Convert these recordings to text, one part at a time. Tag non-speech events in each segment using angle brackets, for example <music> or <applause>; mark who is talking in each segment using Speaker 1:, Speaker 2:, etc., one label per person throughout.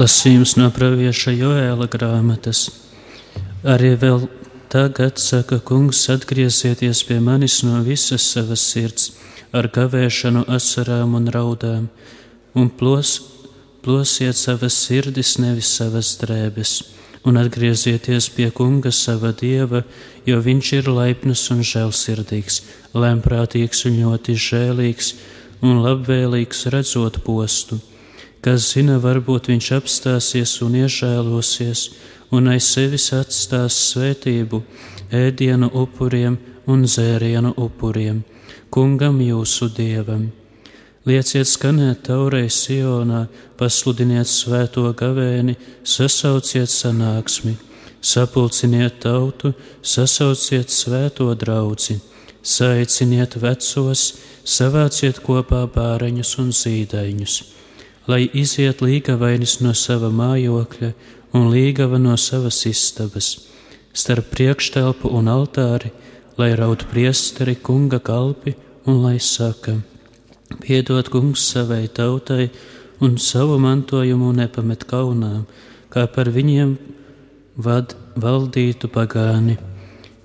Speaker 1: Lasījums no pravieša Joēla grāmatas. Arī vēl tagad, saka kungs, atgriezieties pie manis no visas savas sirds, ar gavēšanu, asarām un raudām, un plos, plosiet savas sirdis, nevis savas drēbes, un atgriezieties pie kunga sava dieva, jo viņš ir laipns un žēlsirdīgs, lēmprātīgs un ļoti žēlīgs un labvēlīgs redzot postu Kas zina, varbūt viņš apstāsies un iežēlosies, un aiz sevis atstās svētību, ēdienu upuriem un zērienu upuriem, kungam jūsu dievam. Lieciet skanēt taurei Sionā, pasludiniet svēto gavēni, sasauciet sanāksmi, sapulciniet tautu, sasauciet svēto draudzi, saiciniet vecos, savāciet kopā bāreņus un zīdaiņus lai iziet līgavainis no sava mājokļa un līgava no savas istabas, starp priekštelpu un altāri, lai raud priesteri kunga kalpi un lai saka: Piedod kungs savai tautai un savu mantojumu nepamet kaunām, kā par viņiem vad, valdītu pagāni,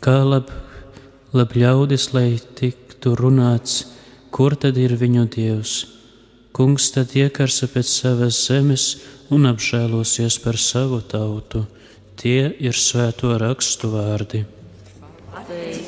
Speaker 1: kā lab, lab ļaudis, lai tiktu runāts, kur tad ir viņu dievs Kungs tad iekarsa pēc savas zemes un apžēlosies par savu tautu. Tie ir svēto rakstu vārdi. Pateicība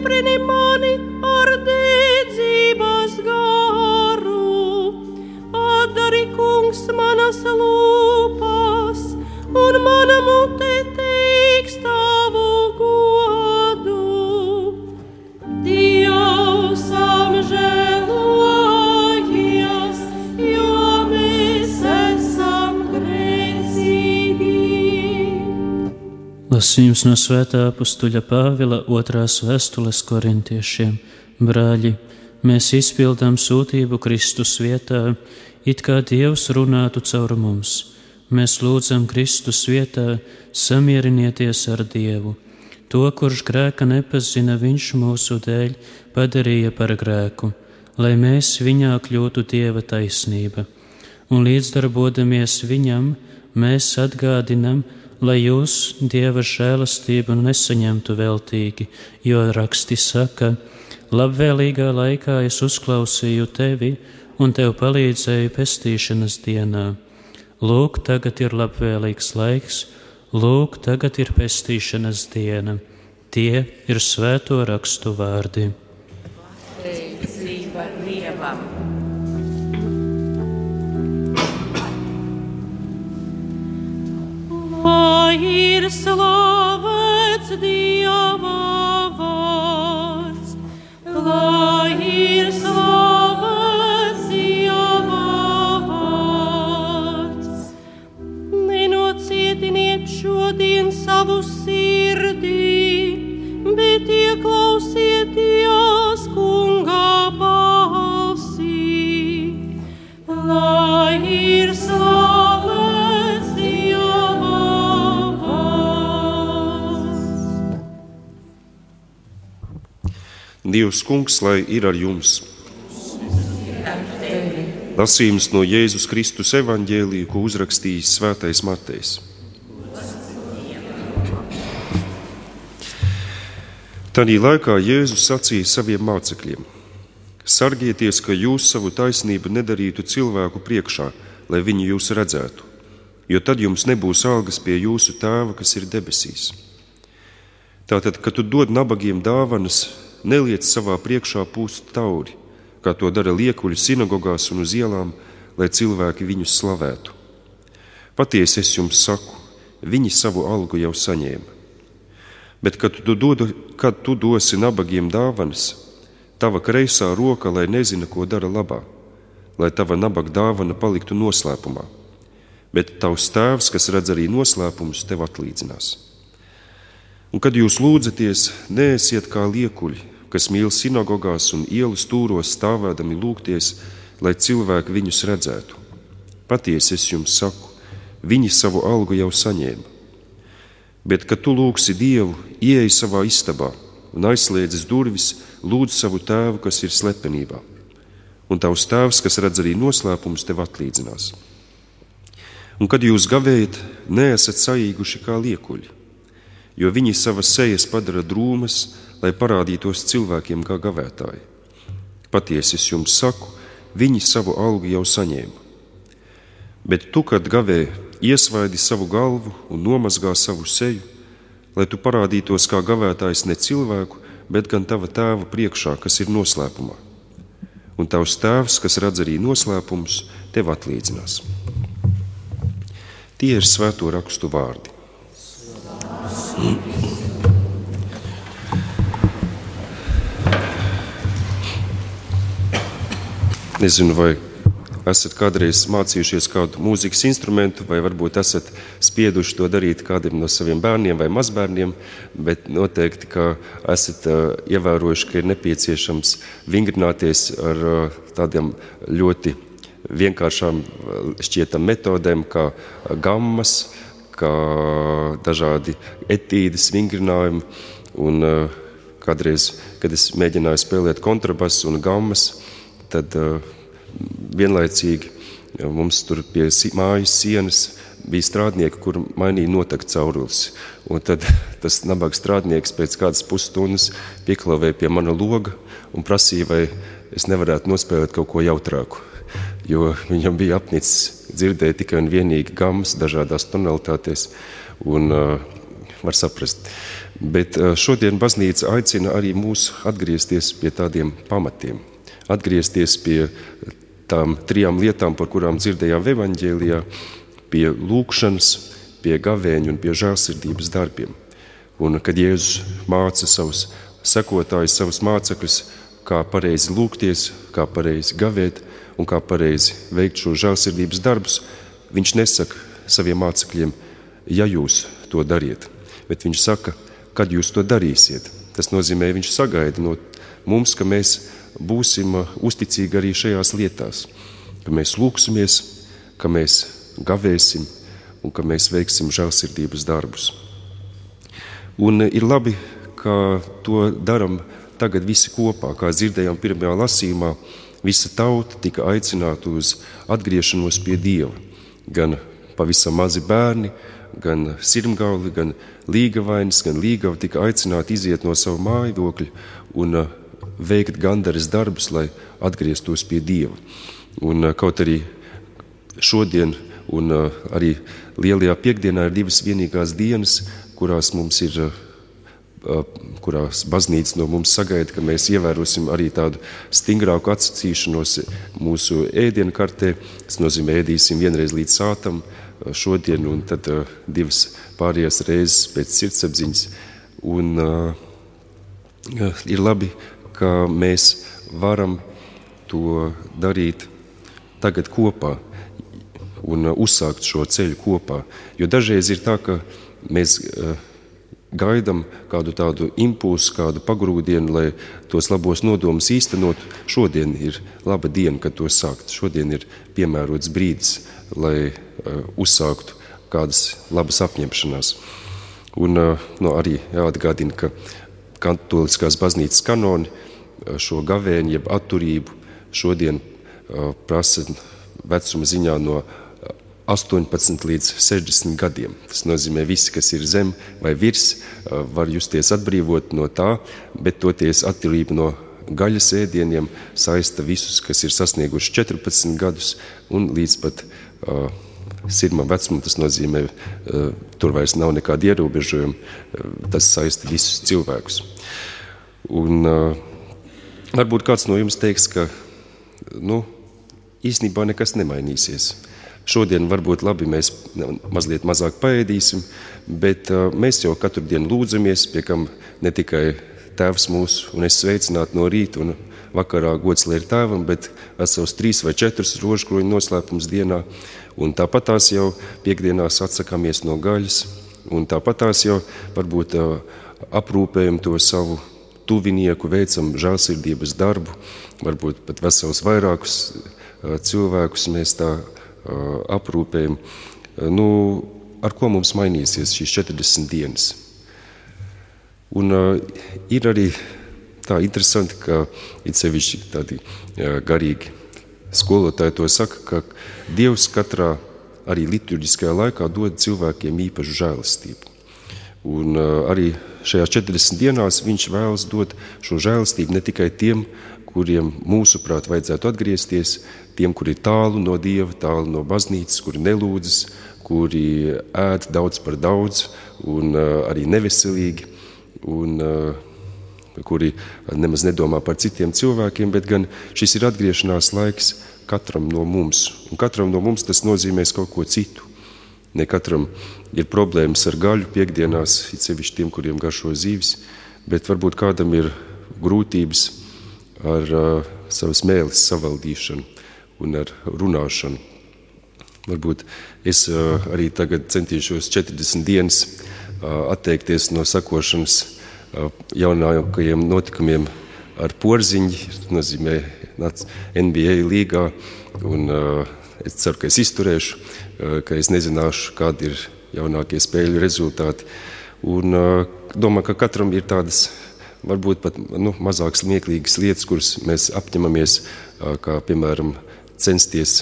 Speaker 1: stiprini
Speaker 2: mani ar dedzības garu. Atdari kungs manas lūpas un mana mutu.
Speaker 1: Lasījums no Svētā apstuļa Pāvila otrās vēstules korintiešiem. Brāļi, mēs izpildām sūtību Kristus vietā, it kā Dievs runātu caur mums. Mēs lūdzam Kristus vietā, samierinieties ar Dievu. To, kurš grēka nepazina, viņš mūsu dēļ padarīja par grēku, lai mēs viņā kļūtu dieva taisnība. Un līdzdarbodamies viņam, mēs atgādinam, lai jūs dieva žēlastību nesaņemtu veltīgi, jo raksti saka, labvēlīgā laikā es uzklausīju tevi un tev palīdzēju pestīšanas dienā. Lūk, tagad ir labvēlīgs laiks Lūk, tagad ir pestīšanas diena. Tie ir svēto rakstu vārdi.
Speaker 2: Lai ir slavēts Dieva vārds, lai ir slavēts Dieva vārds. Nenocietiniet šodien savu sirdī, bet ieklausieties kungā balsī. Lai ir slavēts
Speaker 3: Dievs, kungs, lai ir ar jums! Lasījums no Jēzus Kristus evaņģēlīja, ko uzrakstījis Svētais Matejs. Tanī laikā Jēzus sacīja saviem mācekļiem: Sargieties, ka jūs savu taisnību nedarītu cilvēku priekšā, lai viņi jūs redzētu, jo tad jums nebūs algas pie jūsu tēva, kas ir debesīs. Tātad, kad tu dod nabagiem dāvanas, neliec savā priekšā pūst tauri, kā to dara liekuļi sinagogās un uz ielām, lai cilvēki viņus slavētu. Patiesi es jums saku, viņi savu algu jau saņēma. Bet, kad tu, dodu, kad tu dosi nabagiem dāvanas, tava kreisā roka, lai nezina, ko dara labā, lai tava nabaga dāvana paliktu noslēpumā. Bet tavs tēvs, kas redz arī noslēpumus, tev atlīdzinās. Un, kad jūs lūdzaties, neesiet kā liekuļi, kas mīl sinagogās un ielu stūros stāvēdami lūgties, lai cilvēki viņus redzētu. Patiesi es jums saku, viņi savu algu jau saņēma. Bet, kad tu lūgsi Dievu, ieej savā istabā un aizslēdzis durvis, lūdz savu tēvu, kas ir slepenībā. Un tavs tēvs, kas redz arī noslēpumus, tev atlīdzinās. Un, kad jūs gavējat, neesat saīguši kā liekuļi, jo viņi savas sejas padara drūmas, lai parādītos cilvēkiem kā gavētāji. Patiesi es jums saku, viņi savu algu jau saņēma. Bet tu, kad gavē, iesvaidi savu galvu un nomazgā savu seju, lai tu parādītos kā gavētājs ne cilvēku, bet gan tava tēva priekšā, kas ir noslēpumā. Un tavs tēvs, kas redz arī noslēpumus, tev atlīdzinās. Tie ir svēto rakstu vārdi. Nezinu, vai esat kādreiz mācījušies kādu mūzikas instrumentu, vai varbūt esat spieduši to darīt kādam no saviem bērniem vai mazbērniem, bet noteikti, esat uh, ievērojuši, ka ir nepieciešams vingrināties ar uh, tādiem ļoti vienkāršām šķietam metodēm, kā gammas, kā dažādi etīdes vingrinājumi. Un, kādreiz, kad es mēģināju spēlēt kontrabasu un gammas, tad uh, vienlaicīgi mums tur pie mājas sienas bija strādnieki, kur mainīja notekta caurulis. Un tad <laughs> tas nabaga strādnieks pēc kādas pusstundas pieklavēja pie mana loga un prasīja, vai es nevarētu nospēlēt kaut ko jautrāku. Jo viņam bija apnicis dzirdēt tikai un vienīgi gammas dažādās tonalitātēs, un uh, var saprast. Bet uh, šodien baznīca aicina arī mūs atgriezties pie tādiem pamatiem atgriezties pie tām trijām lietām, par kurām dzirdējām evaņģēlijā, pie lūkšanas, pie gavēņa un pie žēlsirdības darbiem. Un kad Jēzus māca savus sekotājus, savus mācekļus, kā pareizi lūgties, kā pareizi gavēt un kā pareizi veikt šo žēlsirdības darbus, viņš nesaka saviem mācekļiem, ja jūs to dariet, bet viņš saka, kad jūs to darīsiet. Tas nozīmē, viņš sagaida no mums, ka mēs būsim uh, uzticīgi arī šajās lietās, ka mēs lūksimies, ka mēs gavēsim un ka mēs veiksim žēlsirdības darbus. Un ir labi, ka to darām tagad visi kopā, kā dzirdējām pirmajā lasījumā. Visa tauta tika aicināta uz atgriešanos pie Dieva. Gan pavisam mazi bērni, gan sirmgauli, gan līgavainis, gan līgava tika aicināti iziet no savu mājokļa un uh, veikt gandaras darbus, lai atgrieztos pie Dieva. Un, uh, kaut arī šodien un uh, arī Lielajā piekdienā ir divas vienīgās dienas, kurās mums ir kurās baznīca no mums sagaida, ka mēs ievērosim arī tādu stingrāku atsacīšanos mūsu ēdienu kartē. Tas nozīmē, ēdīsim vienreiz līdz sātam, šodien, un tad divas pārējās reizes pēc sirdsapziņas. Un, uh, ir labi, ka mēs varam to darīt tagad kopā un uzsākt šo ceļu kopā. Jo dažreiz ir tā, ka mēs uh, gaidām kādu tādu impulsu, kādu pagrūdienu, lai tos labos nodomus īstenot. Šodien ir laba diena, kad to sākt. Šodien ir piemērots brīdis, lai uh, uzsāktu kādas labas apņemšanās. Un uh, no arī jāatgādina, ka katoliskās baznīcas kanoni šo gavēni, jeb atturību šodien uh, prasa vecuma ziņā no 18 līdz 60 gadiem. Tas nozīmē, ka visi, kas ir zem vai virs, var justies atbrīvot no tā, bet toties atturība no gaļas ēdieniem saista visus, kas ir sasnieguši 14 gadus un līdz pat uh, sirmam vecumam. Tas nozīmē, uh, tur vairs nav nekāda ierobežojuma. Uh, tas saista visus cilvēkus. Un, uh, varbūt kāds no jums teiks, ka nu, īstenībā nekas nemainīsies. Šodien varbūt labi mēs mazliet mazāk paēdīsim, bet mēs jau katru dienu lūdzamies, pie kam ne tikai Tēvs mūsu un es sveicinātu no rīta un vakarā gods lai ir Tēvam, bet vesels trīs vai četrus rožkroņu noslēpums dienā, un tāpat tās jau piekdienās atsakāmies no gaļas, un tāpat tās jau varbūt aprūpējam to savu tuvinieku, veicam žēlsirdības darbu, varbūt pat vesels vairākus cilvēkus mēs tā aprūpēm. Nu, ar ko mums mainīsies šīs 40 dienas? Un, ir arī tā interesanti, ka it sevišķi tādi garīgi skolotāji to saka, ka Dievs katrā arī liturģiskajā laikā dod cilvēkiem īpašu žēlastību. Un uh, arī šajās 40 dienās viņš vēlas dot šo žēlastību ne tikai tiem, kuriem mūsuprāt vajadzētu atgriezties, tiem, kuri ir tālu no Dieva, tālu no baznīcas, kuri nelūdzas, kuri ēd daudz par daudz un uh, arī neveselīgi, un uh, kuri nemaz nedomā par citiem cilvēkiem, bet gan šis ir atgriešanās laiks katram no mums. Un katram no mums tas nozīmēs kaut ko citu. Ne katram ir problēmas ar gaļu piekdienās, it sevišķi tiem, kuriem garšo zīves, bet varbūt kādam ir grūtības ar uh, savas mēlis savaldīšanu un ar runāšanu. Varbūt es uh, arī tagad centīšos 40 dienas uh, atteikties no sakošanas uh, jaunākajiem notikumiem ar porziņu, tas nozīmē NBA līgā, un uh, es ceru, ka es izturēšu, uh, ka es nezināšu, kādi ir jaunākie spēļu rezultāti. Un uh, domāju, ka katram ir tādas varbūt pat nu, mazāk smieklīgas lietas, kuras mēs apņemamies, kā piemēram censties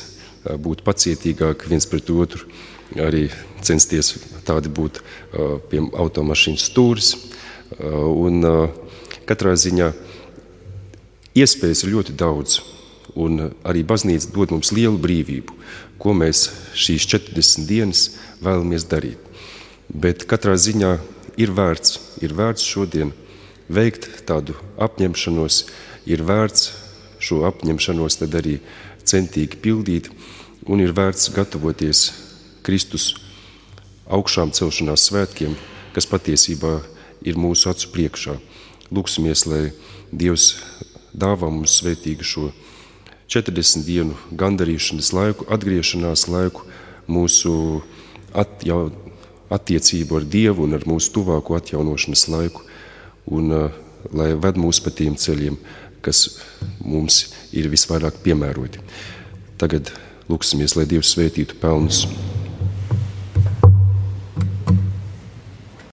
Speaker 3: būt pacietīgāki viens pret otru, arī censties tādi būt pie automašīnas stūris. Un katrā ziņā iespējas ir ļoti daudz, un arī baznīca dod mums lielu brīvību, ko mēs šīs 40 dienas vēlamies darīt. Bet katrā ziņā ir vērts, ir vērts šodien veikt tādu apņemšanos, ir vērts šo apņemšanos tad arī centīgi pildīt, un ir vērts gatavoties Kristus augšām celšanās svētkiem, kas patiesībā ir mūsu acu priekšā. Lūksimies, lai Dievs dāvā mums svētīgu šo 40 dienu gandarīšanas laiku, atgriešanās laiku, mūsu atjau, attiecību ar Dievu un ar mūsu tuvāko atjaunošanas laiku un uh, lai ved mūs pa tiem ceļiem, kas mums ir visvairāk piemēroti. Tagad lūksimies, lai Dievs svētītu pelnus